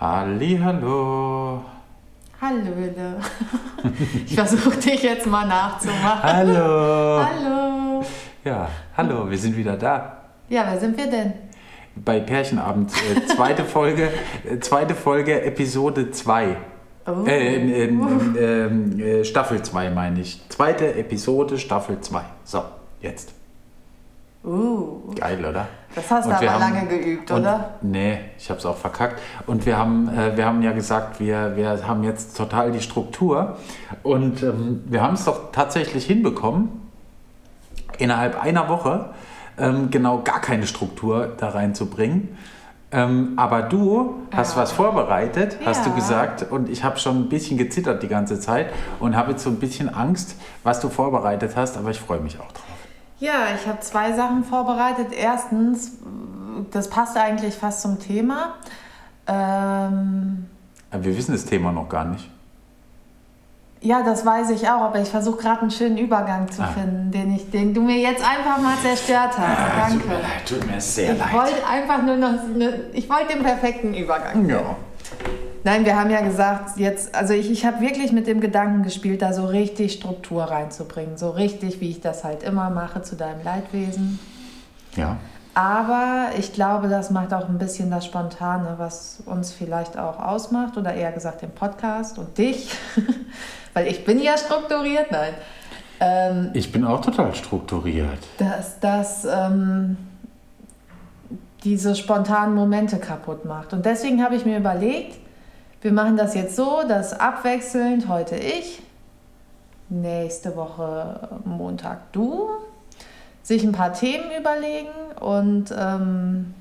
Hallihallo. Hallöle. Ich versuche dich jetzt mal nachzumachen. Hallo. Hallo. Ja, hallo, wir sind wieder da. Ja, wer sind wir denn? Bei Pärchenabend, äh, zweite Folge, äh, zweite Folge, Episode 2. Oh. Äh, äh, äh, äh, Staffel 2 meine ich. Zweite Episode, Staffel 2. So, jetzt. Uh, Geil, oder? das hast du aber haben- lange geübt, und, oder? Nee, ich habe es auch verkackt. Und wir haben, äh, wir haben ja gesagt, wir, wir haben jetzt total die Struktur. Und ähm, wir haben es doch tatsächlich hinbekommen, innerhalb einer Woche ähm, genau gar keine Struktur da reinzubringen. Ähm, aber du hast Ja. was vorbereitet, hast du Ja. gesagt. Und ich habe schon ein bisschen gezittert die ganze Zeit und habe jetzt so ein bisschen Angst, was du vorbereitet hast. Aber ich freue mich auch drauf. Ja, ich habe zwei Sachen vorbereitet. Erstens, das passt eigentlich fast zum Thema. Ähm, Aber wir wissen das Thema noch gar nicht. ja, das weiß ich auch, aber ich versuche gerade einen schönen Übergang zu Ah. finden, den, ich, den du mir jetzt einfach mal zerstört hast. Tut mir Danke. leid, tut mir sehr Ich leid. wollte einfach nur noch, ich wollte den perfekten Übergang. Ja. Nein, wir haben ja gesagt, jetzt, also ich, ich habe wirklich mit dem Gedanken gespielt, da so richtig Struktur reinzubringen. So richtig, wie ich das halt immer mache zu deinem Leidwesen. Ja. Aber ich glaube, das macht auch ein bisschen das Spontane, was uns vielleicht auch ausmacht, oder eher gesagt den Podcast und dich, weil ich bin ja strukturiert, nein. Ähm, Ich bin auch total strukturiert. dass das ähm, diese spontanen Momente kaputt macht. Und deswegen habe ich mir überlegt, wir machen das jetzt so, dass abwechselnd heute ich, nächste Woche Montag du, sich ein paar Themen überlegen und ähm,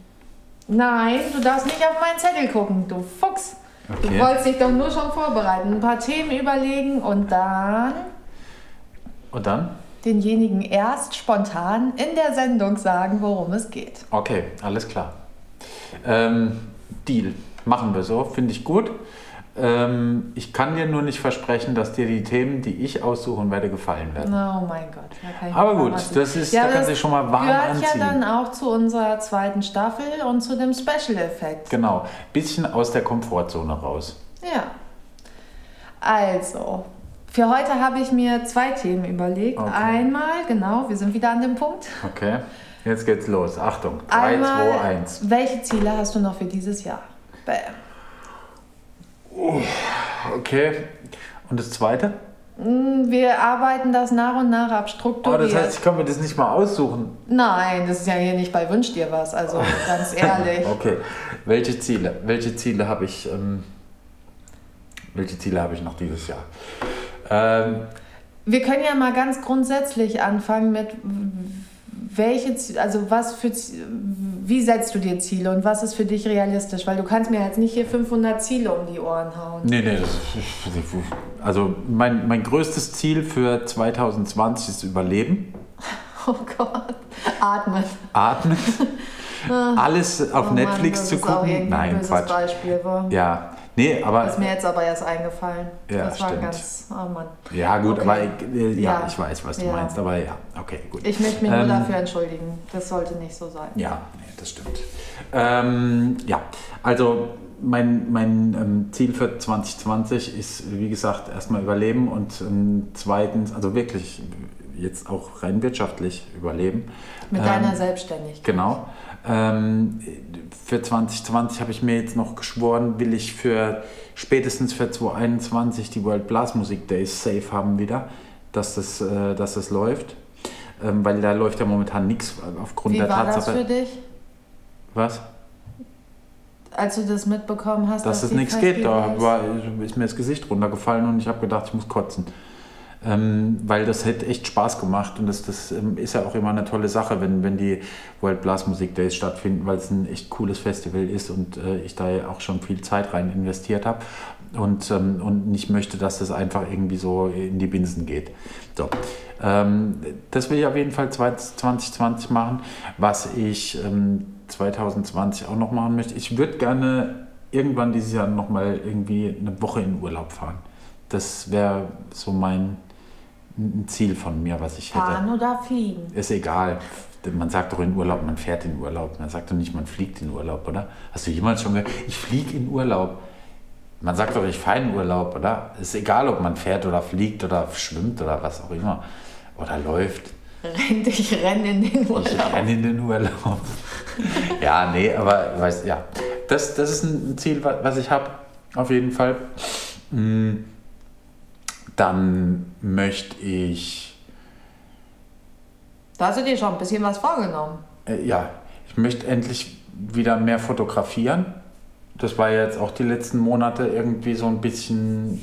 nein, du darfst nicht auf meinen Zettel gucken, du Fuchs. Okay. Du wolltest dich doch nur schon vorbereiten, ein paar Themen überlegen und dann Und dann? denjenigen erst spontan in der Sendung sagen, worum es geht. Okay, alles klar. Ähm, Deal. Machen wir so, finde ich gut. Ähm, ich kann dir nur nicht versprechen, dass dir die Themen, die ich aussuchen werde, gefallen werden. Oh mein Gott. Da kann ich Aber gut, was- das ist, Ja, da aber kannst du das dich schon mal warm Gehört anziehen. ja dann auch zu unserer zweiten Staffel und zu dem Special-Effekt. Genau, bisschen aus der Komfortzone raus. Ja. Also, für heute habe ich mir zwei Themen überlegt. Okay. Einmal, genau, wir sind wieder an dem Punkt. Okay, jetzt geht's los. Achtung, 3, Einmal, 2, 1. welche Ziele hast du noch für dieses Jahr? Bam. Okay, und das zweite? Mm, Wir arbeiten das nach und nach ab, Oh, strukturiert. das heißt, ich kann mir das nicht mal aussuchen. Nein, das ist ja hier nicht bei Wünsch dir was, also ganz ehrlich. Okay, welche Ziele? Welche Ziele habe ich? Ähm, welche Ziele habe ich noch dieses Jahr? Ähm, Wir können ja mal ganz grundsätzlich anfangen mit welche, also was für, wie setzt du dir Ziele und was ist für dich realistisch? Weil du kannst mir jetzt nicht hier 500 Ziele um die Ohren hauen. nee, nee, das, also mein, mein größtes Ziel für 2020 ist Überleben, Oh Gott, atmen. Atmen, alles auf Oh Mann, Netflix das zu gucken. Nein, Quatsch. Beispiel. War. Ja, nee, aber Ist mir jetzt aber erst eingefallen. Ja, das war stimmt. ganz, oh Mann. ja gut, Okay. aber ich, äh, ja, Ja. ich weiß, was du Ja. meinst, aber ja, okay, gut. Ich möchte mich Ähm, nur dafür entschuldigen. Das sollte nicht so sein. Ja, nee, das stimmt. Ähm, ja, also mein, mein ähm, Ziel für 2020 ist, wie gesagt, erstmal überleben und ähm, zweitens, also wirklich jetzt auch rein wirtschaftlich überleben. Mit Ähm, deiner Selbstständigkeit. Genau. Ähm, für 2020 habe ich mir jetzt noch geschworen, will ich für spätestens für 2021 die World Blasmusik Days safe haben wieder, dass das, äh, dass das läuft. Ähm, weil da läuft ja momentan nichts aufgrund Wie der war das Tatsache. für dich, Was? als du das mitbekommen hast? Dass es die nichts geht. Da war, ist mir das Gesicht runtergefallen und ich habe gedacht, ich muss kotzen. Ähm, weil das hätte echt Spaß gemacht und das, das ähm, ist ja auch immer eine tolle Sache, wenn, wenn die World Blast Music Days stattfinden, weil es ein echt cooles Festival ist und äh, ich da ja auch schon viel Zeit rein investiert habe und, ähm, und nicht möchte, dass das einfach irgendwie so in die Binsen geht. So. Ähm, das will ich auf jeden Fall 2020 machen. Was ich ähm, 2020 auch noch machen möchte, ich würde gerne irgendwann dieses Jahr noch mal irgendwie eine Woche in Urlaub fahren. Das wäre so mein, ein Ziel von mir, was ich hätte. Fahren oder fliegen? Ist egal. Man sagt doch in Urlaub, man fährt in Urlaub. Man sagt doch nicht, man fliegt in Urlaub, oder? Hast du jemals schon gehört, ich fliege in Urlaub? Man sagt doch, ich fahre in Urlaub, oder? Ist egal, ob man fährt oder fliegt oder schwimmt oder was auch immer. Oder läuft. Rennt, ich renne in den Urlaub. Ich renne in den Urlaub. ja, nee, aber weißt ja, das, das ist ein Ziel, was ich habe, auf jeden Fall. Mm, dann möchte ich. Da hast du dir schon ein bisschen was vorgenommen. Äh, ja, ich möchte endlich wieder mehr fotografieren. Das war jetzt auch die letzten Monate irgendwie so ein bisschen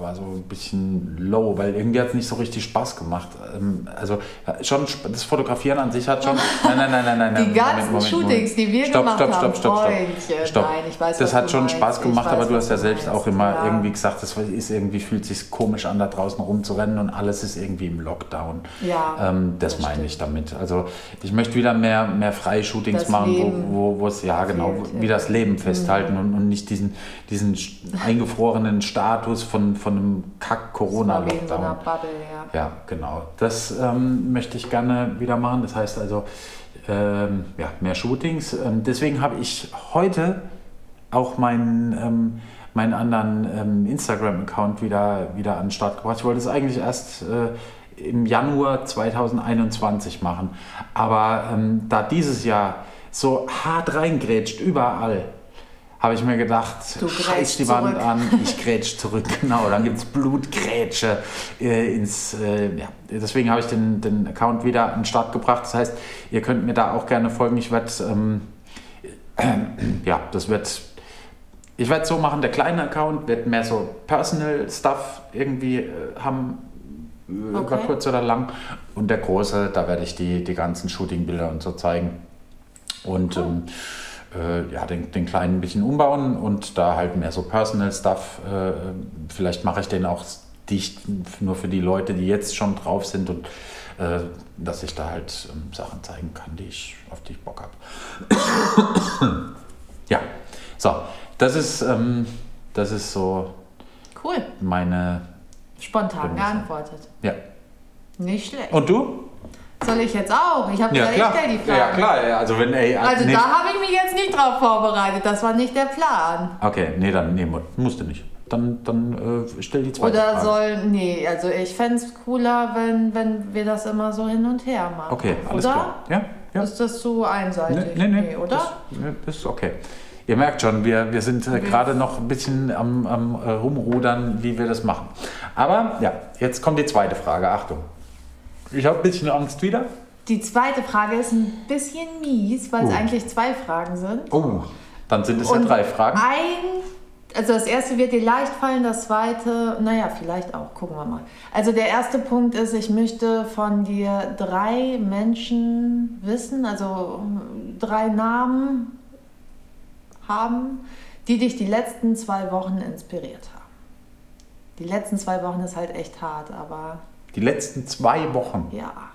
war so ein bisschen low, weil irgendwie hat es nicht so richtig Spaß gemacht. Ähm, also schon das Fotografieren an sich hat schon. Nein, nein, nein, nein, nein. Die ganzen Moment, Moment, Shootings, die wir stopp, gemacht stopp, haben. Stopp, stopp, stopp, stopp. Nein, ich weiß, das hat schon meinst. Spaß gemacht, weiß, aber du hast ja selbst meinst. auch immer ja. irgendwie gesagt, das ist irgendwie fühlt sich komisch an, da draußen rumzurennen und alles ist irgendwie im Lockdown. Ja. Ähm, das, das meine ich damit. Also ich möchte wieder mehr, mehr freie Shootings das machen, Leben wo, wo es ja genau wie das Leben festhalten mhm. und, und nicht diesen, diesen eingefrorenen Status von, von einem Kack Corona-Lockdown. Ja. ja, genau. Das ähm, möchte ich gerne wieder machen. Das heißt also, ähm, ja, mehr Shootings. Ähm, deswegen habe ich heute auch meinen, ähm, meinen anderen ähm, Instagram-Account wieder, wieder an den Start gebracht. Ich wollte es eigentlich erst äh, im Januar 2021 machen. Aber ähm, da dieses Jahr so hart reingrätscht, überall, habe ich mir gedacht, scheiß die Wand an, ich grätsch zurück. Genau, dann gibt es Blutgrätsche äh, ins. Äh, ja. Deswegen habe ich den, den Account wieder an den Start gebracht. Das heißt, ihr könnt mir da auch gerne folgen. Ich werde, ähm, äh, ja, das wird. Ich werde so machen, der kleine Account wird mehr so Personal Stuff irgendwie äh, haben, äh, okay. über kurz oder lang. Und der große, da werde ich die, die ganzen Shooting-Bilder und so zeigen. Und cool. ähm, äh, ja, den, den kleinen ein bisschen umbauen und da halt mehr so Personal Stuff. Äh, vielleicht mache ich den auch dicht nur für die Leute, die jetzt schon drauf sind und äh, dass ich da halt ähm, Sachen zeigen kann, die ich, auf die ich Bock habe. ja, so, das ist, ähm, das ist so cool. meine. Spontan geantwortet. Ja. Nicht schlecht. Und du? Soll ich jetzt auch? Ich habe ja, gesagt, ich stelle die Frage. Ja, klar. Ja, also wenn, ey, also nee. da habe ich mich jetzt nicht drauf vorbereitet. Das war nicht der Plan. Okay, nee, dann nee, musste nicht. Dann, dann äh, stell die zweite Oder Frage. soll, nee, also ich fände es cooler, wenn, wenn wir das immer so hin und her machen. Okay, alles oder? klar. Ja, ja. Ist das zu einseitig? Nee, nee, nee oder? Das, nee, das ist okay. Ihr merkt schon, wir, wir sind äh, gerade noch ein bisschen am, am äh, Rumrudern, wie wir das machen. Aber ja, jetzt kommt die zweite Frage. Achtung. Ich habe ein bisschen Angst wieder. Die zweite Frage ist ein bisschen mies, weil es oh. eigentlich zwei Fragen sind. Oh, dann sind es ja drei Fragen. Ein, also das erste wird dir leicht fallen, das zweite, naja, vielleicht auch, gucken wir mal. Also der erste Punkt ist, ich möchte von dir drei Menschen wissen, also drei Namen haben, die dich die letzten zwei Wochen inspiriert haben. Die letzten zwei Wochen ist halt echt hart, aber die letzten zwei Wochen. Ja.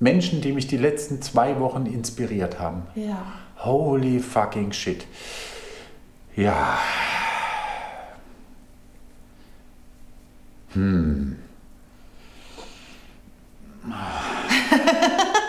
Menschen, die mich die letzten zwei Wochen inspiriert haben. Ja. Holy fucking shit. Ja. Hm.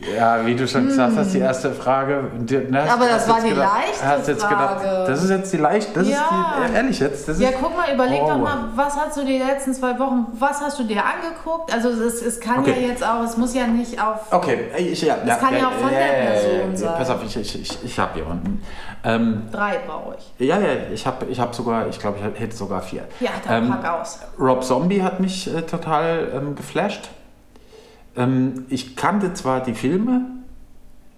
Ja, wie du schon gesagt hast, die hm. erste Frage. Ne, Aber das war die gedacht, leichte jetzt Frage. Gedacht, das ist jetzt die leichte, das ja. ist die, ehrlich jetzt. Das ja, ist, guck mal, überleg oh. doch mal, was hast du die letzten zwei Wochen, was hast du dir angeguckt? Also es, es kann okay. ja jetzt auch, es muss ja nicht auf... Okay, ich, ja. Es ja, kann ja, ja auch von der Person sein. Pass auf, ich, ich, ich, ich habe hier unten. Ähm, Drei brauche ich. Ja, ja, ich habe ich hab sogar, ich glaube, ich hätte sogar vier. Ja, dann ähm, äh, ähm. Ähm, ich kannte zwar die Filme,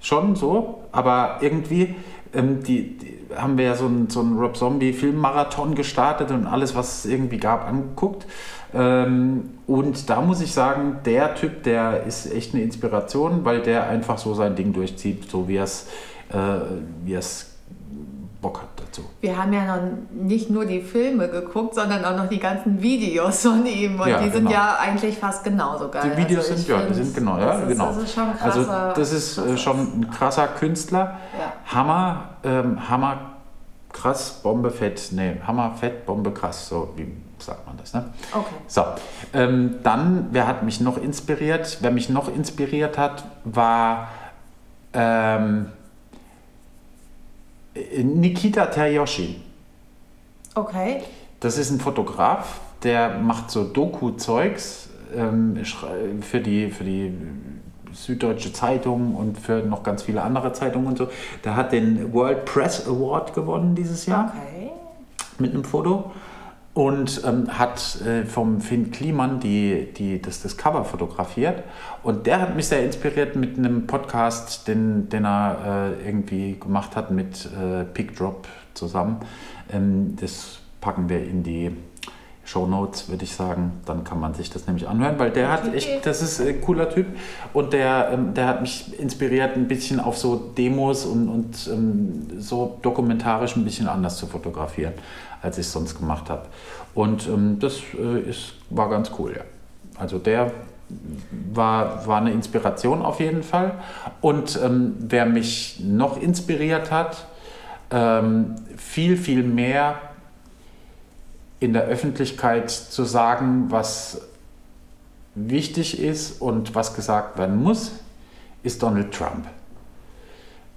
schon so, aber irgendwie ähm, die, die, haben wir ja so einen so Rob Zombie Filmmarathon gestartet und alles, was es irgendwie gab, angeguckt. Ähm, und da muss ich sagen, der Typ, der ist echt eine Inspiration, weil der einfach so sein Ding durchzieht, so wie er es äh, wie es Bock hat dazu. Wir haben ja noch nicht nur die Filme geguckt, sondern auch noch die ganzen Videos von ihm und ja, die sind genau. ja eigentlich fast genauso geil. Die Videos also sind ja, die sind genau, ja, das genau. Ist, das ist schon also das ist äh, schon ein krasser Künstler. Ja. Hammer, ähm, Hammer, krass, Bombe fett, nee, Hammer fett, Bombe krass, so wie sagt man das. Ne? Okay. So, ähm, dann, wer hat mich noch inspiriert? Wer mich noch inspiriert hat, war ähm, Nikita Teryoshi. Okay. Das ist ein Fotograf, der macht so Doku-Zeugs ähm, für, die, für die Süddeutsche Zeitung und für noch ganz viele andere Zeitungen und so. Der hat den World Press Award gewonnen dieses Jahr Okay. mit einem Foto und ähm, hat äh, vom Finn Kliman die, die, das, das Cover fotografiert. Und der hat mich sehr inspiriert mit einem Podcast, den, den er äh, irgendwie gemacht hat mit äh, Pick Drop zusammen. Ähm, das packen wir in die Show Notes, würde ich sagen. Dann kann man sich das nämlich anhören, weil der hat echt, das ist ein cooler Typ und der, ähm, der hat mich inspiriert, ein bisschen auf so Demos und, und ähm, so dokumentarisch ein bisschen anders zu fotografieren, als ich es sonst gemacht habe. Und ähm, das äh, ist, war ganz cool, ja. Also der war, war eine Inspiration auf jeden Fall. Und ähm, wer mich noch inspiriert hat, ähm, viel, viel mehr in der Öffentlichkeit zu sagen, was wichtig ist und was gesagt werden muss, ist Donald Trump.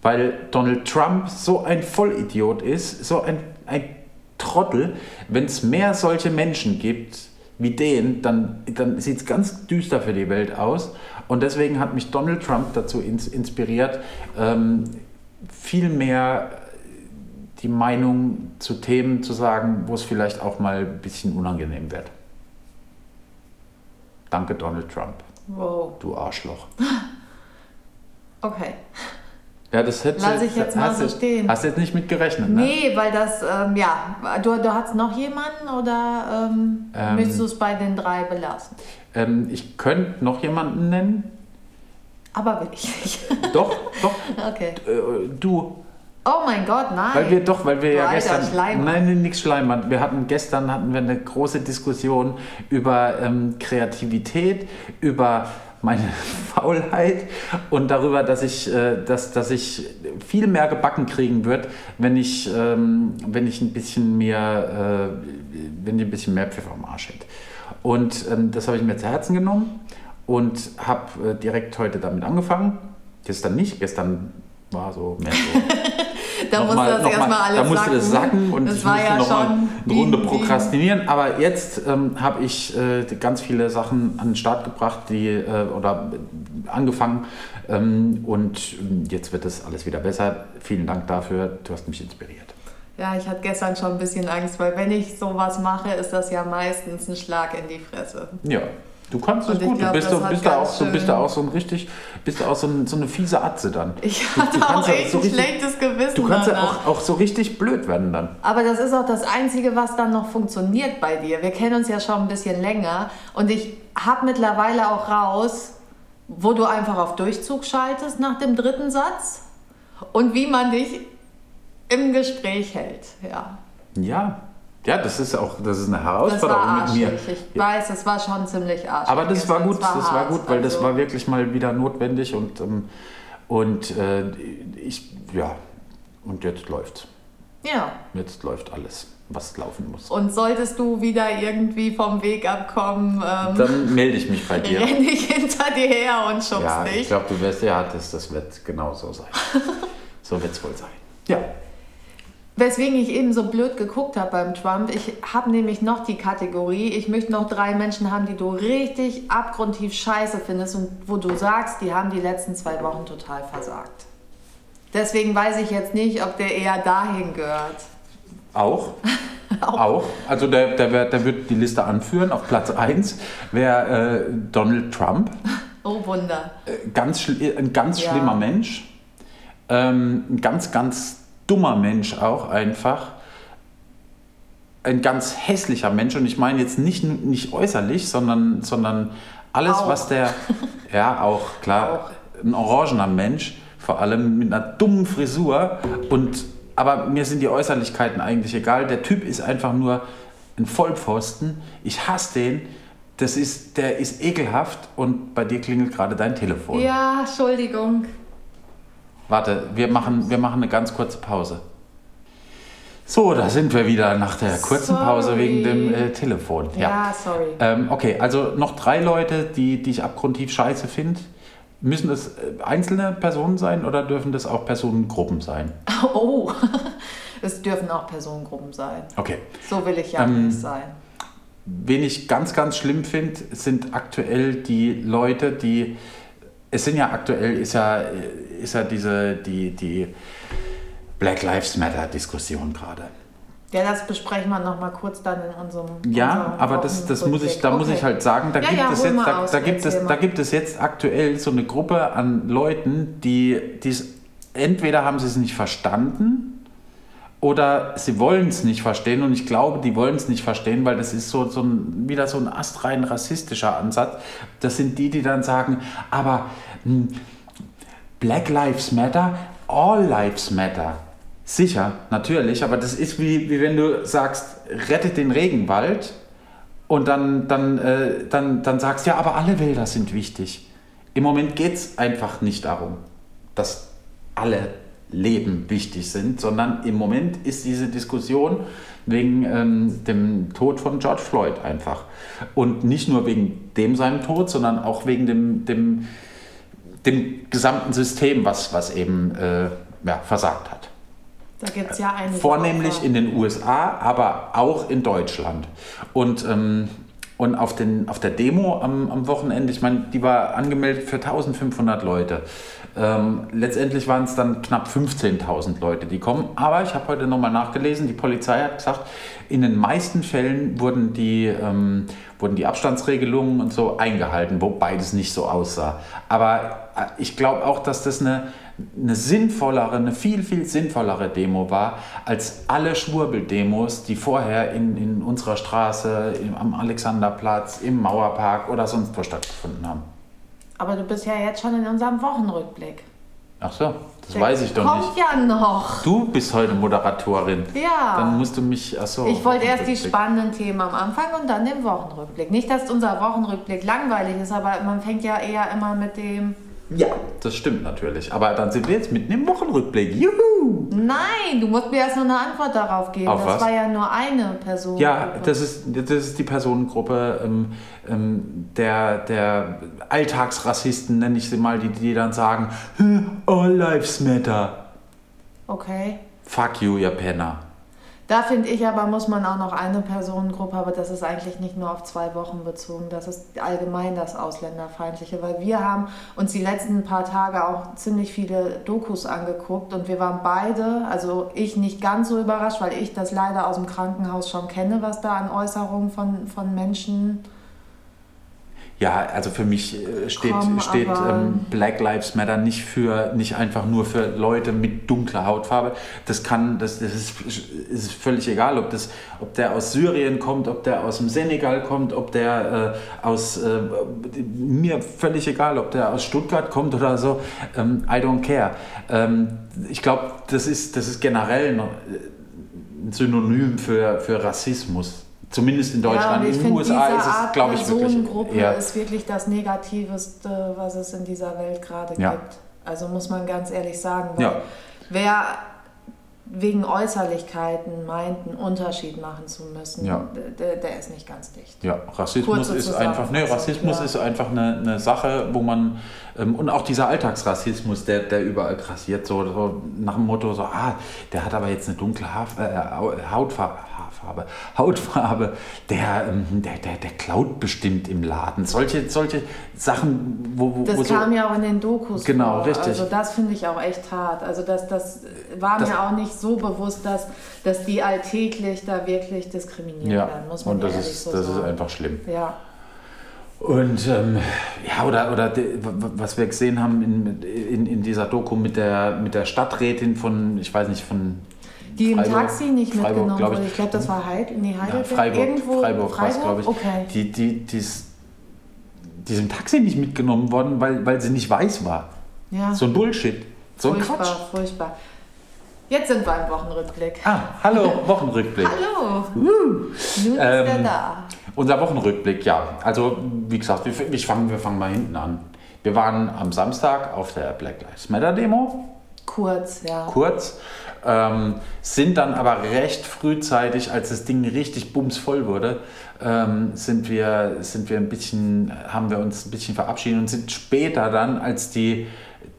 Weil Donald Trump so ein Vollidiot ist, so ein, ein Trottel. Wenn es mehr solche Menschen gibt wie den, dann, dann sieht es ganz düster für die Welt aus. Und deswegen hat mich Donald Trump dazu ins, inspiriert, ähm, viel mehr die Meinung zu Themen zu sagen, wo es vielleicht auch mal ein bisschen unangenehm wird. Danke, Donald Trump, Wow. du Arschloch. Okay. Ja, das hätte Lass ich jetzt mal so stehen. Hast du jetzt nicht mit gerechnet, ne? Nee, weil das, ähm, ja, du, du hast noch jemanden oder ähm, Ähm. möchtest du es bei den drei belassen? Ähm, ich könnte noch jemanden nennen. Aber will ich nicht. Doch, doch, okay. äh, du. Oh mein Gott, nein. Weil wir doch, weil wir Du ja alter gestern. Nein, nein, nichts Schleimern. Wir hatten gestern hatten wir eine große Diskussion über ähm, Kreativität, über meine Faulheit und darüber, dass ich, äh, dass, dass ich viel mehr gebacken kriegen wird, wenn ich, ähm, wenn ich ein bisschen mehr, äh, wenn ich ein bisschen mehr Pfiff am Arsch hätte. Und ähm, das habe ich mir zu Herzen genommen und habe äh, direkt heute damit angefangen. Gestern nicht, gestern war so mehr so da musste nochmal- das nochmal- erstmal alles Da musste sacken. das sacken und das ich war musste ja noch mal schon eine Runde wie- prokrastinieren. Aber jetzt ähm, habe ich äh, ganz viele Sachen an den Start gebracht, die äh, oder angefangen ähm, und ähm, jetzt wird das alles wieder besser. Vielen Dank dafür, du hast mich inspiriert. Ja, ich hatte gestern schon ein bisschen Angst, weil wenn ich sowas mache, ist das ja meistens ein Schlag in die Fresse. Ja. Du kannst es gut, glaub, du bist, du hat bist da auch so, bist da auch so ein richtig, bist da auch so, ein, so eine fiese Atze dann. Ich Du- hatte du auch kannst ja echt so ein schlechtes Gewissen Du kannst ja auch, auch so richtig blöd werden dann. Aber das ist auch das Einzige, was dann noch funktioniert bei dir. Wir kennen uns ja schon ein bisschen länger und ich habe mittlerweile auch raus, wo du einfach auf Durchzug schaltest nach dem dritten Satz und wie man dich im Gespräch hält. Ja, Ja. Ja, das ist auch, das ist eine das war Herausforderung mit mir. Ich weiß, das war schon ziemlich arschig. Aber das war gut. Es das war gut, weil das Also, war wirklich mal wieder notwendig und, ähm, und äh, ich, ja, und jetzt läuft. Ja. Jetzt läuft alles, was laufen muss. Und solltest du wieder irgendwie vom Weg abkommen, ähm, Dann melde ich mich bei dir. renn ich hinter dir her und schubst Ja, ich dich. glaube, du wirst, ja, das, das wird genau so sein. so wird es wohl sein. Ja. Weswegen ich eben so blöd geguckt habe beim Trump, ich habe nämlich noch die Kategorie, ich möchte noch drei Menschen haben, die du richtig abgrundtief scheiße findest und wo du sagst, die haben die letzten zwei Wochen total versagt. Deswegen weiß ich jetzt nicht, ob der eher dahin gehört. Auch. Auch. Also der, der, wird, der wird die Liste anführen. Auf Platz 1 wäre äh, Donald Trump. Oh Wunder. Äh, ganz schli- ein ganz Ja. schlimmer Mensch. Ähm, ein ganz, ganz dummer Mensch auch einfach. Ein ganz hässlicher Mensch. Und ich meine jetzt nicht, nicht äußerlich, sondern, sondern alles, Auch. was der. Ja, auch, klar. Ein orangener Mensch. Vor allem mit einer dummen Frisur. Und, aber mir sind die Äußerlichkeiten eigentlich egal. Der Typ ist einfach nur ein Vollpfosten. Ich hasse den. Das ist, der ist ekelhaft und bei dir klingelt gerade dein Telefon. Ja, Entschuldigung. Warte, wir machen, wir machen eine ganz kurze Pause. So, da sind wir wieder nach der kurzen Pause Sorry. wegen dem äh, Telefon. Ja, sorry. Ähm, okay, also noch drei Leute, die, die ich abgrundtief scheiße finde. Müssen das äh, einzelne Personen sein oder dürfen das auch Personengruppen sein? Oh, es dürfen auch Personengruppen sein. Okay. So will ich ja Ähm, nicht sein. Wen ich ganz, ganz schlimm finde, sind aktuell die Leute, die. Es sind ja aktuell, ist ja, ist ja diese, die, die Black Lives Matter Diskussion gerade. Ja, das besprechen wir noch mal kurz dann in unserem. Ja, unserem aber das, das muss ich, da Wochenrückblick. muss ich Okay. halt sagen, da Ja, gibt ja, es jetzt, da, aus, da gibt es, da gibt es jetzt aktuell so eine Gruppe an Leuten, die, die es, entweder haben sie es nicht verstanden oder sie wollen es nicht verstehen und ich glaube, die wollen es nicht verstehen, weil das ist so, so ein, wieder so ein astrein rassistischer Ansatz. Das sind die, die dann sagen, aber hm, Black Lives Matter, All Lives Matter. Sicher, natürlich, aber das ist wie, wie wenn du sagst, rettet den Regenwald und dann, dann, äh, dann, dann sagst, ja, aber alle Wälder sind wichtig. Im Moment geht es einfach nicht darum, dass alle Leben wichtig sind, sondern im Moment ist diese Diskussion wegen ähm, dem Tod von George Floyd einfach. Und nicht nur wegen dem seinem Tod, sondern auch wegen dem, dem, dem gesamten System, was, was eben äh, ja, versagt hat. Da gibt es ja einige. Vornehmlich Opfer. in den USA, aber auch in Deutschland. Und, ähm, und auf, den, auf der Demo am, am Wochenende, ich meine, die war angemeldet für 1500 Leute. Ähm, letztendlich waren es dann knapp 15.000 Leute, die kommen. Aber ich habe heute nochmal nachgelesen, die Polizei hat gesagt, in den meisten Fällen wurden die, ähm, wurden die Abstandsregelungen und so eingehalten, wobei das nicht so aussah. Aber äh, ich glaube auch, dass das eine, eine sinnvollere, eine viel, viel sinnvollere Demo war, als alle Schwurbeldemos, die vorher in, in unserer Straße, im, am Alexanderplatz, im Mauerpark oder sonst wo stattgefunden haben. Aber du bist ja jetzt schon in unserem Wochenrückblick. Ach so, das Der weiß ich doch kommt nicht. ja noch. Du bist heute Moderatorin. Ja. Dann musst du mich, ach so. Ich wollte erst die spannenden Themen am Anfang und dann den Wochenrückblick. Nicht, dass unser Wochenrückblick langweilig ist, aber man fängt ja eher immer mit dem. Ja, das stimmt natürlich. Aber dann sind wir jetzt mitten im Wochenrückblick. Juhu! Nein, du musst mir erst noch eine Antwort darauf geben. Auf das was? war ja nur eine Person. Ja, das ist, das ist die Personengruppe ähm, ähm, der, der Alltagsrassisten, nenne ich sie mal, die, die dann sagen, "Hm, All Lives Matter. Okay. Fuck you, ihr Penner. Da finde ich aber, muss man auch noch eine Personengruppe, aber das ist eigentlich nicht nur auf zwei Wochen bezogen, das ist allgemein das Ausländerfeindliche, weil wir haben uns die letzten paar Tage auch ziemlich viele Dokus angeguckt und wir waren beide, also ich nicht ganz so überrascht, weil ich das leider aus dem Krankenhaus schon kenne, was da an Äußerungen von, von Menschen Ja, also für mich äh, steht, Komm, steht ähm, Black Lives Matter nicht für nicht einfach nur für Leute mit dunkler Hautfarbe. Das kann, das, das ist, ist völlig egal, ob das, ob der aus Syrien kommt, ob der aus dem Senegal kommt, ob der äh, aus äh, mir völlig egal, ob der aus Stuttgart kommt oder so. Ähm, I don't care. Ähm, ich glaube, das ist, das ist generell noch ein Synonym für, für Rassismus. Zumindest in Ja, Deutschland. ich in den USA ist es, glaube ich, wirklich eher ist wirklich das Negativste, was es in dieser Welt gerade Ja. gibt. Also muss man ganz ehrlich sagen, Ja. wer wegen Äußerlichkeiten meint, einen Unterschied machen zu müssen, Ja. der, der ist nicht ganz dicht. Ja, Rassismus Kurze ist einfach, Zusammenfassung, Rassismus ja. ist einfach eine, eine Sache, wo man, ähm, und auch dieser Alltagsrassismus, der, der überall grassiert, so, so nach dem Motto, so, ah, der hat aber jetzt eine dunkle Haarf äh, Au- Hautfarbe, Hautfarbe, der, ähm, der, der, der klaut bestimmt im Laden. Solche, solche Sachen, wo, wo, Das wo so, kam ja auch in den Dokus Genau, vor. richtig. Also das finde ich auch echt hart. Also das, das war Das- mir auch nicht so bewusst, dass, dass die alltäglich da wirklich diskriminiert ja, werden, muss man und das ist, so das ist sagen. einfach schlimm. ja. Und ähm, ja, oder, oder de, was wir gesehen haben in, in, in dieser Doku mit der, mit der Stadträtin von, ich weiß nicht, von Die im Freiburg- Taxi nicht Freiburg, mitgenommen glaub ich. wurde. Ich glaube, das war Heidel, nee, ja, Heidelberg. Freiburg, Irgendwo, Freiburg, es, glaube ich. Okay. Die, die, die, ist, die im Taxi nicht mitgenommen worden, weil, weil sie nicht weiß war. Ja, So ein Bullshit. So ein furchtbar, Quatsch. furchtbar. Jetzt sind wir im Wochenrückblick. Ah, hallo, Wochenrückblick. Hallo, nun ist er Ähm, da. Unser Wochenrückblick, ja. Also, wie gesagt, wir, wir, fangen, wir fangen mal hinten an. Wir waren am Samstag auf der Black Lives Matter Demo, Kurz, ja. kurz. Ähm, sind dann aber recht frühzeitig, als das Ding richtig bumsvoll wurde, ähm, sind, wir, sind wir ein bisschen, haben wir uns ein bisschen verabschiedet und sind später dann, als die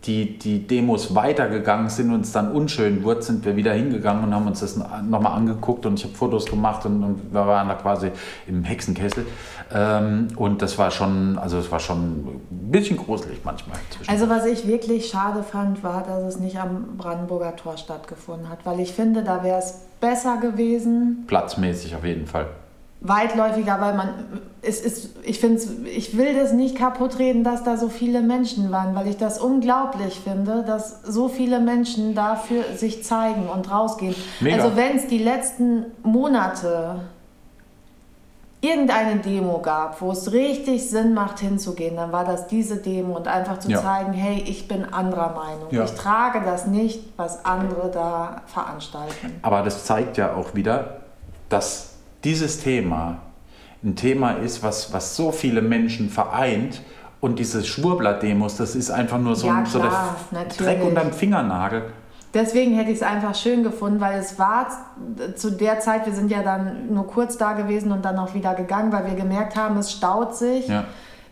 die, die Demos weitergegangen sind und es dann unschön wurde, sind wir wieder hingegangen und haben uns das nochmal angeguckt und ich habe Fotos gemacht und, und, wir waren da quasi im Hexenkessel. Ähm, und das war schon, also es war schon ein bisschen gruselig manchmal. Also was ich wirklich schade fand, war, dass es nicht am Brandenburger Tor stattgefunden hat, weil ich finde, da wäre es besser gewesen. Platzmäßig auf jeden Fall weitläufiger, weil man es ist, ich finde ich will das nicht kaputt reden, dass da so viele Menschen waren, weil ich das unglaublich finde, dass so viele Menschen dafür sich zeigen und rausgehen. Mega. Also wenn es die letzten Monate irgendeine Demo gab, wo es richtig Sinn macht hinzugehen, dann war das diese Demo und einfach zu ja. zeigen, hey, ich bin anderer Meinung. Ja. Ich trage das nicht, was andere da veranstalten. Aber das zeigt ja auch wieder, dass dieses Thema ein Thema ist, was, was so viele Menschen vereint. Und diese Schwurbler-Demos, das ist einfach nur so, ja, klar, so der natürlich. Dreck unterm Fingernagel. Deswegen hätte ich es einfach schön gefunden, weil es war zu der Zeit, wir sind ja dann nur kurz da gewesen und dann auch wieder gegangen, weil wir gemerkt haben, es staut sich. Ja.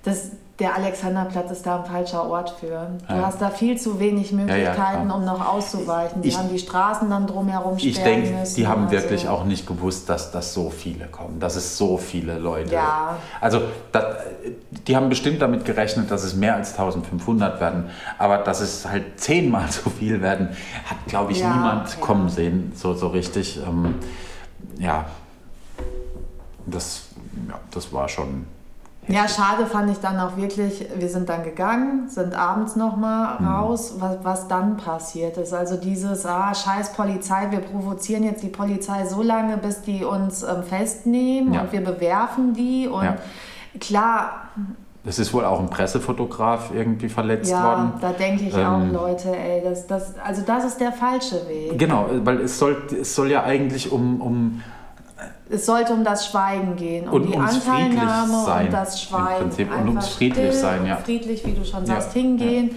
Das, der Alexanderplatz ist da ein falscher Ort für. Du ja. hast da viel zu wenig Möglichkeiten, ja, um noch auszuweichen. Die ich, haben die Straßen dann drumherum sperren Ich denke, die haben also. wirklich auch nicht gewusst, dass das so viele kommen, dass es so viele Leute. Ja. Also das, die haben bestimmt damit gerechnet, dass es mehr als 1500 werden, aber dass es halt zehnmal so viel werden, hat glaube ich niemand kommen sehen, so, so richtig. Ähm, ja, das, ja, das war schon ja, schade fand ich dann auch wirklich, wir sind dann gegangen, sind abends nochmal mhm. raus, was, was dann passiert ist. Also dieses, ah, scheiß Polizei, wir provozieren jetzt die Polizei so lange, bis die uns ähm, festnehmen ja. und wir bewerfen die. Und ja. klar, es ist wohl auch ein Pressefotograf irgendwie verletzt ja, worden. Ja, da denke ich ähm, auch, Leute, ey, das, das, also das ist der falsche Weg. Genau, weil es soll, es soll ja eigentlich um, um es sollte um das Schweigen gehen, um und die Anteilnahme sein, und das Schweigen. Im Prinzip. Und ums friedlich sein, ja. Friedlich, wie du schon sagst, ja, hingehen. Ja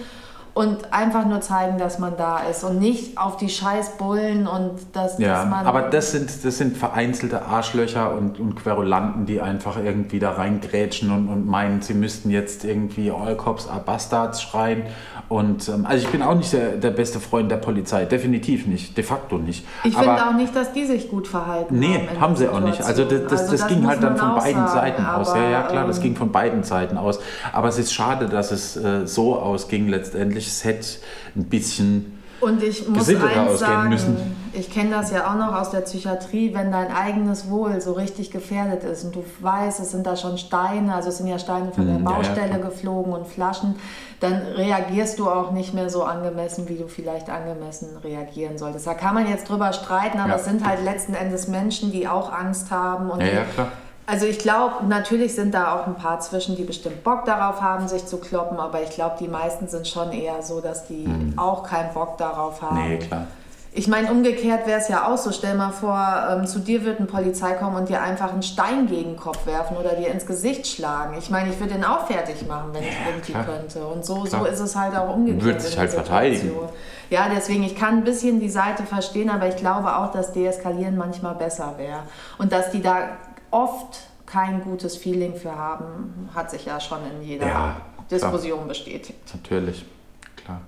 und einfach nur zeigen, dass man da ist und nicht auf die Scheißbullen und dass, ja, dass man. Aber das sind, das sind vereinzelte Arschlöcher und, und Querulanten, die einfach irgendwie da reingrätschen und, und meinen, sie müssten jetzt irgendwie All Cops are Bastards schreien. Und ähm, also ich bin auch nicht der, der beste Freund der Polizei, definitiv nicht, de facto nicht. Ich finde auch nicht, dass die sich gut verhalten. Nee, haben, haben sie auch nicht. Also das, das, also das, das ging halt dann von beiden sagen, Seiten aus. Ja, ja, klar, das ähm, ging von beiden Seiten aus. Aber es ist schade, dass es äh, so ausging letztendlich es hätte ein bisschen und ich muss eins sagen, müssen. ich kenne das ja auch noch aus der Psychiatrie, wenn dein eigenes Wohl so richtig gefährdet ist und du weißt, es sind da schon Steine, also es sind ja Steine von der Baustelle ja, ja. geflogen und Flaschen, dann reagierst du auch nicht mehr so angemessen, wie du vielleicht angemessen reagieren solltest. Da kann man jetzt drüber streiten, aber ja. es sind halt letzten Endes Menschen, die auch Angst haben und ja, ja, klar also ich glaube, natürlich sind da auch ein paar zwischen, die bestimmt Bock darauf haben, sich zu kloppen, aber ich glaube, die meisten sind schon eher so, dass die mhm. auch keinen Bock darauf haben. Nee, klar. Ich meine, umgekehrt wäre es ja auch so. Stell mal vor, ähm, zu dir wird eine Polizei kommen und dir einfach einen Stein gegen den Kopf werfen oder dir ins Gesicht schlagen. Ich meine, ich würde den auch fertig machen, wenn ja, ich irgendwie klar. könnte. Und so, so ist es halt auch umgekehrt. Würde sich halt verteidigen. Ja, deswegen, ich kann ein bisschen die Seite verstehen, aber ich glaube auch, dass Deeskalieren manchmal besser wäre. Und dass die da oft kein gutes Feeling für haben, hat sich ja schon in jeder ja, Diskussion klar. bestätigt. Natürlich, klar.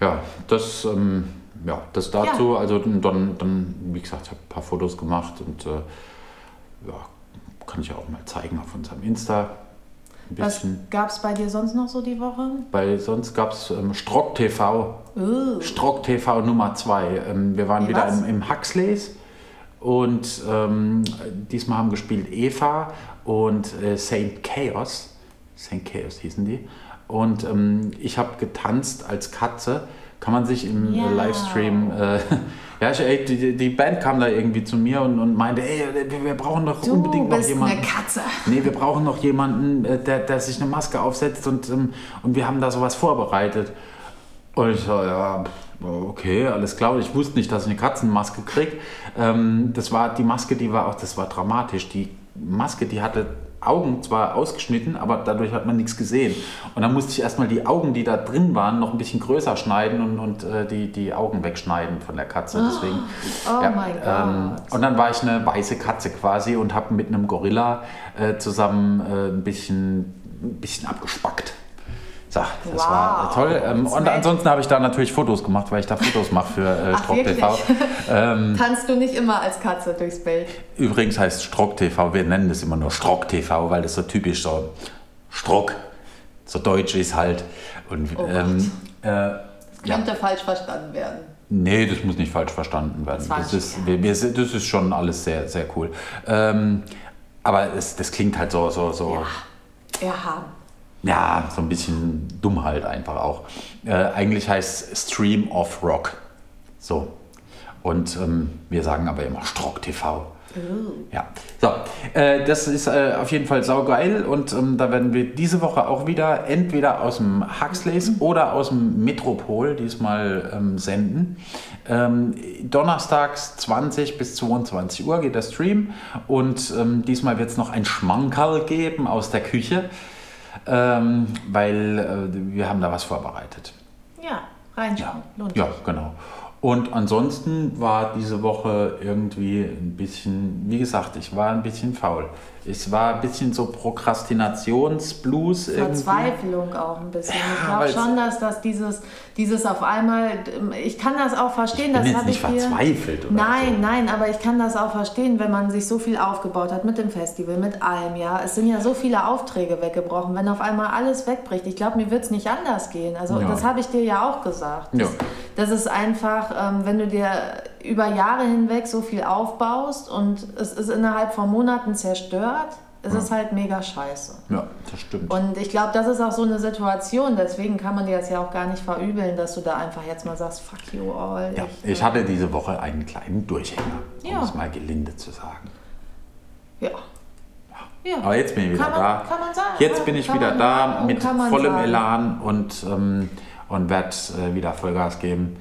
Ja, das, ähm, ja, das dazu. Ja. Also dann, dann, wie gesagt, ich habe ein paar Fotos gemacht und äh, ja, kann ich auch mal zeigen auf unserem Insta. Was gab es bei dir sonst noch so die Woche? Bei sonst gab es ähm, Strock TV. Uh. Strock TV Nummer 2. Ähm, wir waren Wie wieder im, im Huxleys und ähm, diesmal haben gespielt Eva und äh, Saint Chaos. Saint Chaos hießen die. Und ähm, ich habe getanzt als Katze. Kann man sich im ja. Livestream. Äh, ja, ich, ey, die, die, Band kam da irgendwie zu mir und, und meinte, ey, wir brauchen doch du unbedingt noch jemanden. Eine Katze. Nee, wir brauchen noch jemanden, äh, der, der sich eine Maske aufsetzt und, ähm, und wir haben da sowas vorbereitet. Und ich so, ja, okay, alles klar. Ich wusste nicht, dass ich eine Katzenmaske kriege. Ähm, das war die Maske, die war auch, das war dramatisch. Die Maske, die hatte Augen zwar ausgeschnitten, aber dadurch hat man nichts gesehen. Und dann musste ich erstmal die Augen, die da drin waren, noch ein bisschen größer schneiden und, und äh, die, die Augen wegschneiden von der Katze. Deswegen, Oh mein ähm, Gott. und dann war ich eine weiße Katze quasi und habe mit einem Gorilla äh, zusammen äh, ein, bisschen, ein bisschen abgespackt. So, das Wow. war toll. Ähm, und ansonsten habe ich da natürlich Fotos gemacht, weil ich da Fotos mache für äh, Strock TV. Ähm, Tanzt du nicht immer als Katze durchs Bild? übrigens heißt Strock TV, wir nennen das immer nur Strock TV, weil das so typisch so Strock, so deutsch ist halt. Und Oh ähm, äh, ja. Könnte falsch verstanden werden. Nee, das muss nicht falsch verstanden werden. Das Das, ist, wir, wir, das ist schon alles sehr, sehr cool. Ähm, aber es, das klingt halt so, so, so, ja. Ja. so ein bisschen dumm halt einfach auch. Äh, eigentlich heißt es Stream of Rock. So. Und ähm, wir sagen aber immer Strock TV. Ja, so, äh, das ist äh, auf jeden Fall saugeil und ähm, da werden wir diese Woche auch wieder entweder aus dem Huxleys oder aus dem Metropol diesmal ähm, senden. Ähm, donnerstags 20 bis 22 Uhr geht der Stream und ähm, diesmal wird es noch ein Schmankerl geben aus der Küche, ähm, weil äh, wir haben da was vorbereitet. Ja, reinschauen. Lohnt Ja, sich. genau. Und ansonsten war diese Woche irgendwie ein bisschen, wie gesagt, ich war ein bisschen faul. Es war ein bisschen so Prokrastinationsblues irgendwie. Verzweiflung auch ein bisschen. Ich glaube schon, dass das dieses, dieses auf einmal, ich kann das auch verstehen, Ich bin das jetzt habe nicht verzweifelt oder Nein, so. nein, aber ich kann das auch verstehen, wenn man sich so viel aufgebaut hat mit dem Festival, mit allem, ja. Es sind ja so viele Aufträge weggebrochen, wenn auf einmal alles wegbricht. Ich glaube, mir wird es nicht anders gehen. Also Ja. das habe ich dir ja auch gesagt. Ja. Das, das ist einfach, ähm, wenn du dir über Jahre hinweg so viel aufbaust und es ist innerhalb von Monaten zerstört, es ist halt mega scheiße. Ja, das stimmt. Und ich glaube, das ist auch so eine Situation, deswegen kann man dir das ja auch gar nicht verübeln, dass du da einfach jetzt mal sagst, fuck you all. ja, ich, ich hatte diese Woche einen kleinen Durchhänger, um Ja. es mal gelinde zu sagen. ja. ja. Aber jetzt bin ich wieder Kann man- da. kann man sagen, Jetzt ja. bin ich wieder da mit vollem sagen. Elan und, ähm, und werde äh, wieder Vollgas geben.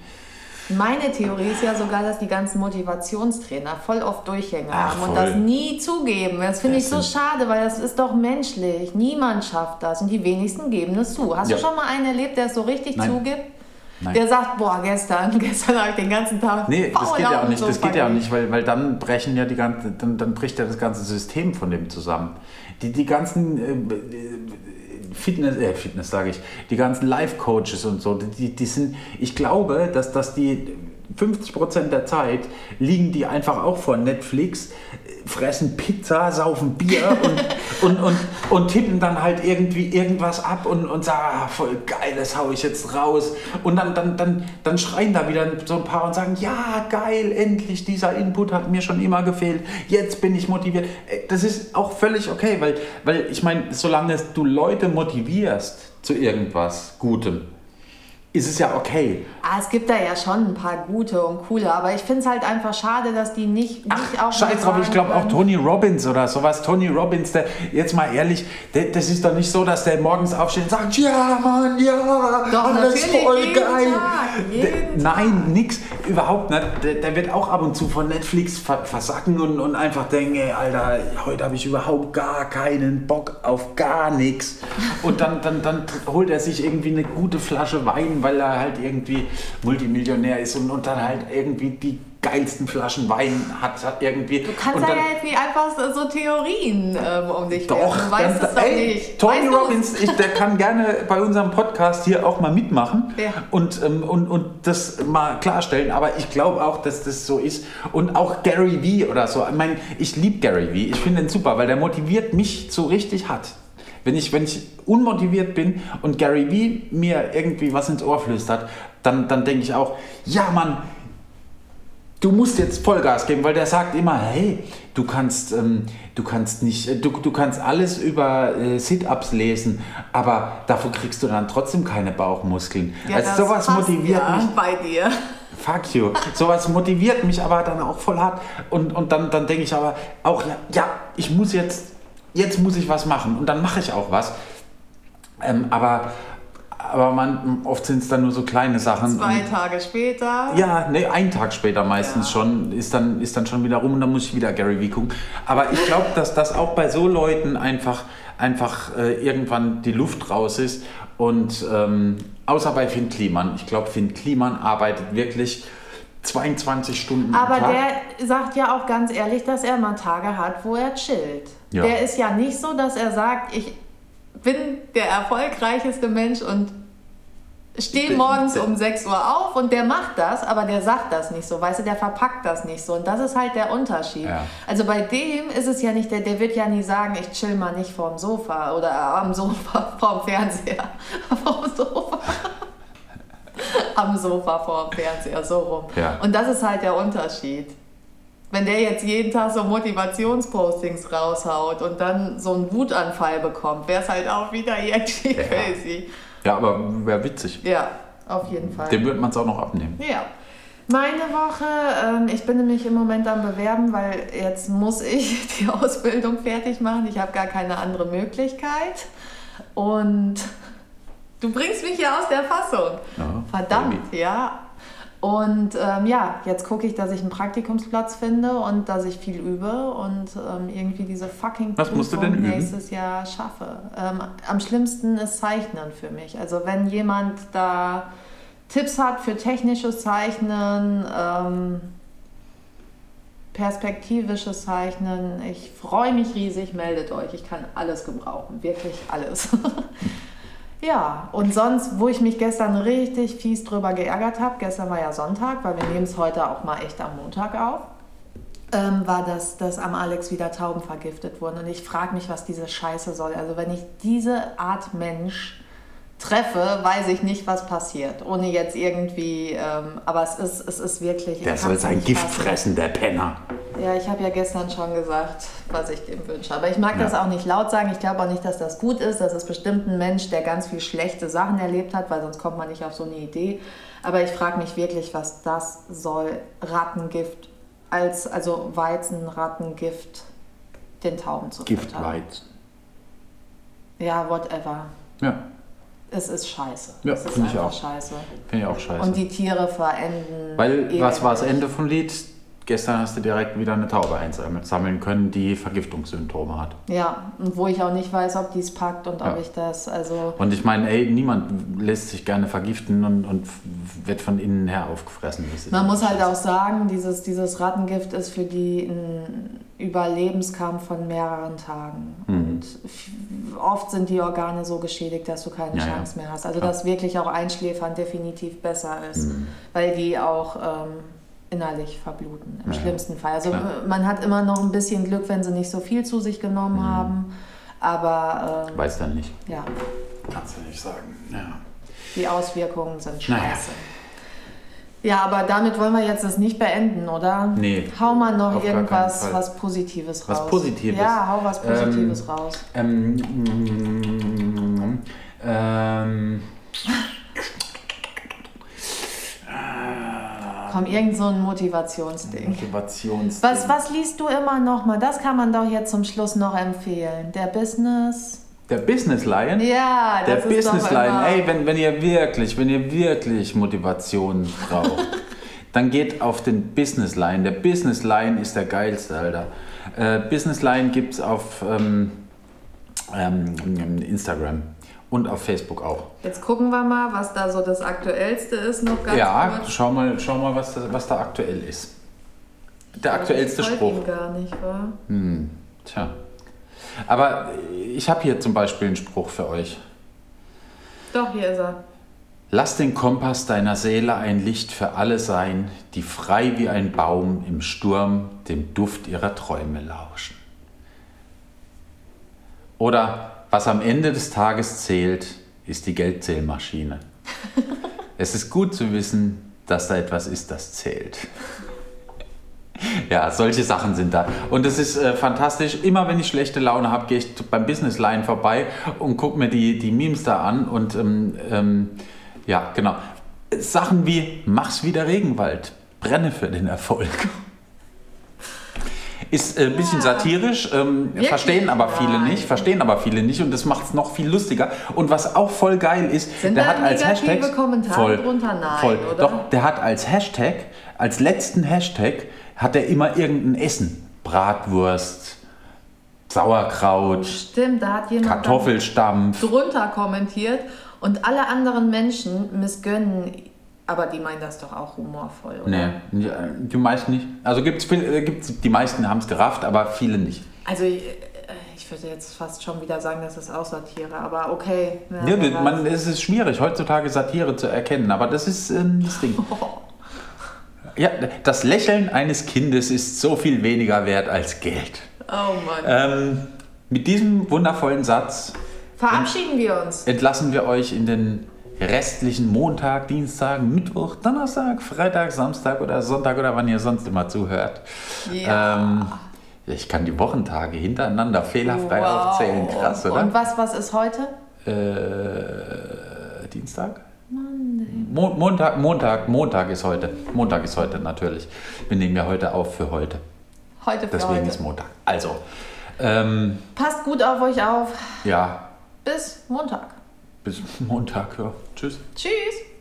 Meine Theorie ist ja sogar, dass die ganzen Motivationstrainer voll oft Durchhänge Ach, haben und voll. das nie zugeben. Das finde ich so schade, weil das ist doch menschlich. Niemand schafft das und die wenigsten geben es zu. Hast Ja. du schon mal einen erlebt, der es so richtig Nein. zugibt? Nein. Der sagt, boah, gestern, gestern habe ich den ganzen Tag Nee, das geht ja auch nicht, das geht ja auch nicht, weil, weil dann brechen ja die ganze, dann, dann bricht ja das ganze System von dem zusammen. Die, die ganzen äh, Fitness, äh, Fitness sage ich, die ganzen Life-Coaches und so, die, die sind, ich glaube, dass, dass die 50% der Zeit liegen die einfach auch vor Netflix, fressen Pizza, saufen Bier und, und, und, und tippen dann halt irgendwie irgendwas ab und, und sagen, ah, voll geil, das hau ich jetzt raus. Und dann, dann, dann, dann schreien da wieder so ein paar und sagen, ja, geil, endlich, dieser Input hat mir schon immer gefehlt, jetzt bin ich motiviert. Äh, Das ist auch völlig okay, weil, weil ich meine, solange du Leute motivierst zu irgendwas Gutem, ist es ja okay. Ah, es gibt da ja schon ein paar gute und coole, aber ich finde es halt einfach schade, dass die nicht, nicht auch Scheiß drauf, ich glaube auch Tony Robbins oder sowas. Tony Robbins, der, jetzt mal ehrlich, der, das ist doch nicht so, dass der morgens aufsteht und sagt, ja Mann, ja, Doch, alles voll geil. Tag, nein, nix, überhaupt nicht. Der, der wird auch ab und zu von Netflix ver versacken und, und einfach denken, ey, Alter, heute habe ich überhaupt gar keinen Bock auf gar nichts. Und dann, dann, dann holt er sich irgendwie eine gute Flasche Wein, weil er halt irgendwie Multimillionär ist und, und dann halt irgendwie die geilsten Flaschen Wein hat, hat irgendwie. Du kannst ja dann, jetzt nicht einfach so, Theorien ähm, um dich doch, werfen. Du weißt dann- es doch ey, nicht. Tony weißt? Robbins, ich, der kann gerne bei unserem Podcast hier auch mal mitmachen Ja. und, ähm, und, und das mal klarstellen. Aber ich glaube auch, dass das so ist. Und auch Gary Vee oder so. Ich meine, ich liebe Gary Vee. Ich finde ihn super, weil der motiviert mich so richtig hat. Wenn ich, wenn ich unmotiviert bin und Gary Vee mir irgendwie was ins Ohr flüstert, dann, dann denke ich auch, ja Mann, du musst jetzt Vollgas geben, weil der sagt immer, hey, du kannst, ähm, du kannst nicht, äh, du, du kannst alles über äh, Sit-ups lesen, aber dafür kriegst du dann trotzdem keine Bauchmuskeln. Ja, also sowas motiviert ja mich. bei dir. Fuck you. Sowas motiviert mich aber dann auch voll hart. Und, und dann, dann denke ich aber auch, ja, ja, ich muss jetzt, jetzt muss ich was machen. Und dann mache ich auch was. Ähm, aber aber man, oft sind es dann nur so kleine Sachen. Zwei Tage später. Ja, ne, einen Tag später meistens Ja. schon, ist dann, ist dann schon wieder rum und dann muss ich wieder Gary Vee gucken. Aber ich glaube, dass das auch bei so Leuten einfach, einfach äh, irgendwann die Luft raus ist. Und ähm, außer bei Finn Kliman. Ich glaube, Finn Kliman arbeitet wirklich 22 Stunden Aber am Tag. der sagt ja auch ganz ehrlich, dass er mal Tage hat, wo er chillt. Ja. Der ist ja nicht so, dass er sagt, ich bin der erfolgreichste Mensch und stehe morgens um 6 Uhr auf und der macht das, aber der sagt das nicht so, weißt du, der verpackt das nicht so. Und das ist halt der Unterschied. Ja. Also bei dem ist es ja nicht, der, der wird ja nie sagen, ich chill mal nicht vorm Sofa oder am Sofa, vorm Fernseher. vorm Sofa. am Sofa vorm Fernseher, so rum. Ja. Und das ist halt der Unterschied. Wenn der jetzt jeden Tag so Motivationspostings raushaut und dann so einen Wutanfall bekommt, wäre es halt auch wieder irgendwie Ja. crazy. Ja, aber wäre witzig. Ja, auf jeden Fall. Dem wird man es auch noch abnehmen. Ja. Meine Woche, ähm, ich bin nämlich im Moment am Bewerben, weil jetzt muss ich die Ausbildung fertig machen. Ich habe gar keine andere Möglichkeit. Und du bringst mich ja aus der Fassung. Ja, Verdammt, ja. Und ähm, ja, jetzt gucke ich, dass ich einen Praktikumsplatz finde und dass ich viel übe und ähm, irgendwie diese fucking Was Prüfung nächstes Jahr schaffe. Ähm, am schlimmsten ist Zeichnen für mich. Also wenn jemand da Tipps hat für technisches Zeichnen, ähm, perspektivisches Zeichnen, ich freue mich riesig, meldet euch. Ich kann alles gebrauchen, wirklich alles. Ja, und sonst, wo ich mich gestern richtig fies drüber geärgert habe, gestern war ja Sonntag, weil wir nehmen es heute auch mal echt am Montag auf, ähm, war, dass, dass am Alex wieder Tauben vergiftet wurden. Und ich frage mich, was diese Scheiße soll. Also wenn ich diese Art Mensch treffe, weiß ich nicht, was passiert. Ohne jetzt irgendwie, ähm, aber es ist, es ist wirklich... Der soll sein Gift fressen, der Penner. Ja, ich habe ja gestern schon gesagt, was ich dem wünsche. Aber ich mag Ja. das auch nicht laut sagen. Ich glaube auch nicht, dass das gut ist. Das ist bestimmt ein Mensch, der ganz viel schlechte Sachen erlebt hat, weil sonst kommt man nicht auf so eine Idee. Aber ich frage mich wirklich, was das soll. Rattengift als, also Weizenrattengift den Tauben zu. Giftweizen. Ja, whatever. Ja, Es ist scheiße. Ja, finde ich auch. scheiße. finde ich auch scheiße. Und die Tiere verenden. Weil, was war das. Ende vom Lied? Gestern hast du direkt wieder eine Taube einsammeln können, die Vergiftungssymptome hat. Ja, und wo ich auch nicht weiß, ob die es packt und ob Ja. ich das, also. Und ich meine, ey, niemand lässt sich gerne vergiften und, und wird von innen her aufgefressen. Man muss halt auch sagen, dieses, dieses Rattengift ist für die ein Überlebenskampf von mehreren Tagen. Mhm. Und oft sind die Organe so geschädigt, dass du keine Ja, ja. Chance mehr hast. Also dass wirklich auch Einschläfern definitiv besser ist, Mhm. weil die auch ähm, innerlich verbluten, im Ja, schlimmsten Fall. Also Klar. man hat immer noch ein bisschen Glück, wenn sie nicht so viel zu sich genommen Mhm. haben. Aber ähm, Weiß dann nicht. ja, Kannst du nicht sagen. Ja. die Auswirkungen sind scheiße. Naja. Ja, aber damit wollen wir jetzt das nicht beenden, oder? Nee. Hau mal noch irgendwas, was Positives Was raus. Positives? Ja, hau was Positives raus. Ähm, mm, ähm, Komm, irgend so ein Motivationsding. Motivations. Was, was liest du immer noch mal? Das kann man doch jetzt zum Schluss noch empfehlen. Der Business. Der Business Lion? Ja, Der das ist Business Lion. Ey, wenn, wenn ihr wirklich, wenn ihr wirklich Motivation braucht, dann geht auf den Business Lion. Der Business Lion ist der geilste, Alter. Äh, Business Lion gibt es auf ähm, ähm, Instagram und auf Facebook auch. Jetzt gucken wir mal, was da so das Aktuellste ist, noch ganz ja, kurz. schau mal, schau mal was, da, was da aktuell ist. Der aktuellste Ich Spruch. ihm gar nicht, wa? Hm, tja. Aber ich habe hier zum Beispiel einen Spruch für euch. Doch, hier ist er. Lass den Kompass deiner Seele ein Licht für alle sein, die frei wie ein Baum im Sturm dem Duft ihrer Träume lauschen. Oder was am Ende des Tages zählt, ist die Geldzählmaschine. es ist gut zu wissen, dass da etwas ist, das zählt. Ja, solche Sachen sind da. Und es ist äh, fantastisch. Immer wenn ich schlechte Laune habe, gehe ich beim Business Line vorbei und gucke mir die, die Memes da an. Und ähm, ähm, ja, genau. Sachen wie, mach's wie der Regenwald, brenne für den Erfolg. Ist äh, ein bisschen satirisch, ähm, verstehen aber viele Nein. nicht, verstehen aber viele nicht und das macht es noch viel lustiger. Und was auch voll geil ist, Sind der hat als Hashtag voll? Nein, voll. oder? Doch, der hat als Hashtag, als letzten Hashtag, hat er immer irgendein Essen. Bratwurst, Sauerkraut, Stimmt, da hat jemand Kartoffelstampf. drunter kommentiert und alle anderen Menschen missgönnen, aber die meinen das doch auch humorvoll, oder? Nee, die, meisten nicht. Also gibt's, äh, gibt's, die meisten haben es gerafft, aber viele nicht. Also äh, ich würde jetzt fast schon wieder sagen, das ist auch Satire, aber okay. Ja, Ja, man, es ist schwierig, heutzutage Satire zu erkennen, aber das ist ähm, das Ding. Ja, das Lächeln eines Kindes ist so viel weniger wert als Geld. oh Mann. Ähm, mit diesem wundervollen Satz Verabschieden wir uns. entlassen wir euch in den restlichen Montag, Dienstag, Mittwoch, Donnerstag, Freitag, Samstag oder Sonntag oder wann ihr sonst immer zuhört. Ja. Ähm, ich kann die Wochentage hintereinander fehlerfrei Wow. aufzählen. Krass, oder? Und was, was ist heute? Äh, Dienstag? Mo Montag, Montag, Montag ist heute. Montag ist heute natürlich. Wir nehmen ja heute auf für heute. Heute für Deswegen heute. ist Montag. Also, ähm, Passt gut auf euch auf. ja, Bis Montag. Bis Montag. Ja. Tschüss. Tschüss.